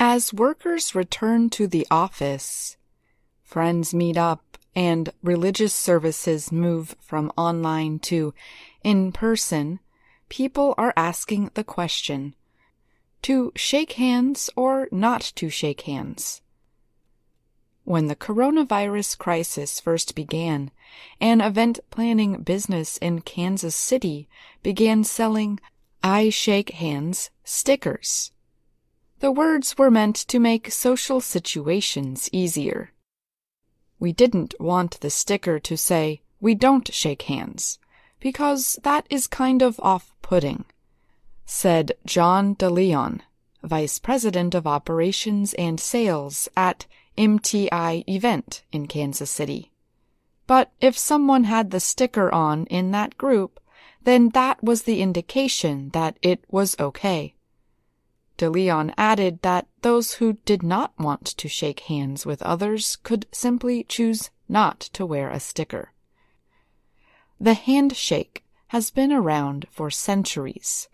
As workers return to the office, friends meet up, and religious services move from online to in person, people are asking the question to shake hands or not to shake hands. When the coronavirus crisis first began, an event planning business in Kansas City began selling I shake hands stickers. The words were meant to make social situations easier. We didn't want the sticker to say, we don't shake hands, because that is kind of off putting, said John DeLeon, Vice President of Operations and Sales at MTI Event in Kansas City. But if someone had the sticker on in that group, then that was the indication that it was okay. De Leon added that those who did not want to shake hands with others could simply choose not to wear a sticker. The handshake has been around for centuries.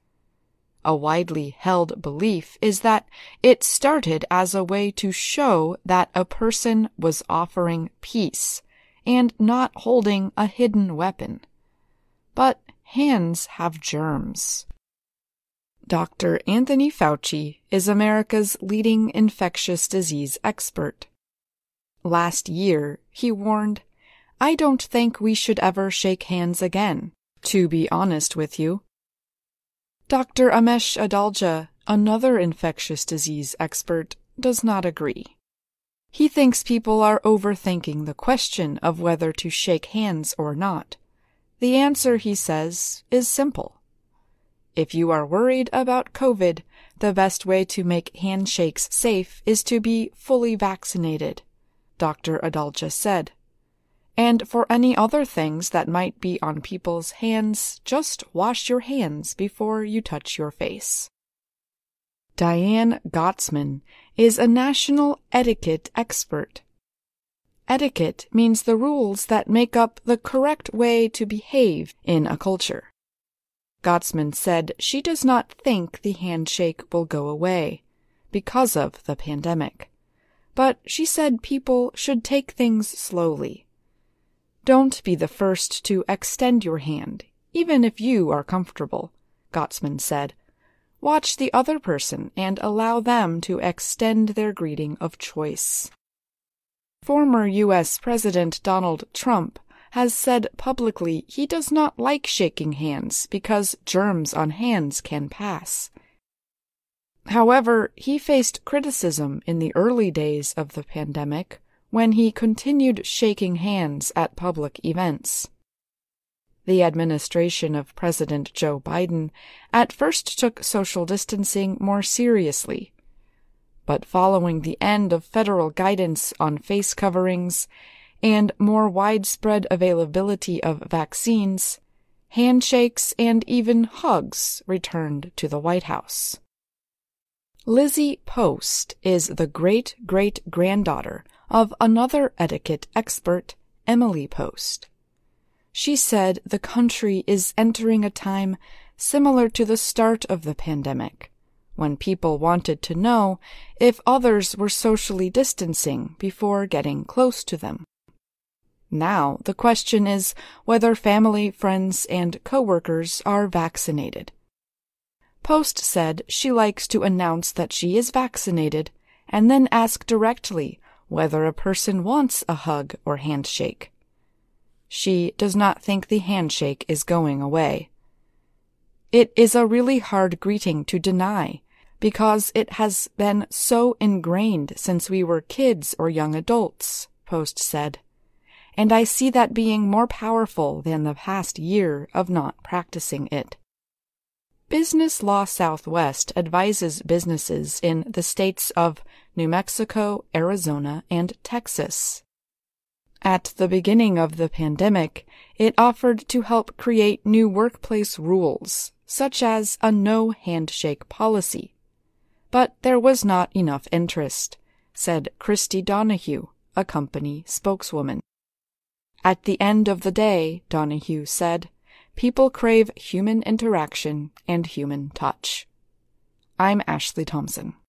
A widely held belief is that it started as a way to show that a person was offering peace and not holding a hidden weapon. But hands have germs. Dr. Anthony Fauci is America's leading infectious disease expert. Last year, he warned, I don't think we should ever shake hands again, to be honest with you. Dr. Amesh Adalja, another infectious disease expert, does not agree. He thinks people are overthinking the question of whether to shake hands or not. The answer, he says, is simple. If you are worried about COVID, the best way to make handshakes safe is to be fully vaccinated, Dr. Adalja said. And for any other things that might be on people's hands, just wash your hands before you touch your face. Diane Gottsman is a national etiquette expert. Etiquette means the rules that make up the correct way to behave in a culture. Gottsman said she does not think the handshake will go away because of the pandemic. But she said people should take things slowly. Don't be the first to extend your hand, even if you are comfortable, Gottsman said. Watch the other person and allow them to extend their greeting of choice. Former U.S. President Donald Trump has said publicly he does not like shaking hands because germs on hands can pass. However, he faced criticism in the early days of the pandemic when he continued shaking hands at public events. The administration of President Joe Biden at first took social distancing more seriously. But following the end of federal guidance on face coverings and more widespread availability of vaccines, handshakes and even hugs returned to the White House. Lizzie Post is the great great granddaughter of another etiquette expert, Emily Post. She said the country is entering a time similar to the start of the pandemic, when people wanted to know if others were socially distancing before getting close to them. Now, the question is whether family, friends, and coworkers are vaccinated. Post said she likes to announce that she is vaccinated and then ask directly whether a person wants a hug or handshake. She does not think the handshake is going away. It is a really hard greeting to deny because it has been so ingrained since we were kids or young adults, Post said and I see that being more powerful than the past year of not practicing it. Business Law Southwest advises businesses in the states of New Mexico, Arizona, and Texas. At the beginning of the pandemic, it offered to help create new workplace rules, such as a no handshake policy. But there was not enough interest, said Christy Donahue, a company spokeswoman. At the end of the day, Donahue said, people crave human interaction and human touch. I'm Ashley Thompson.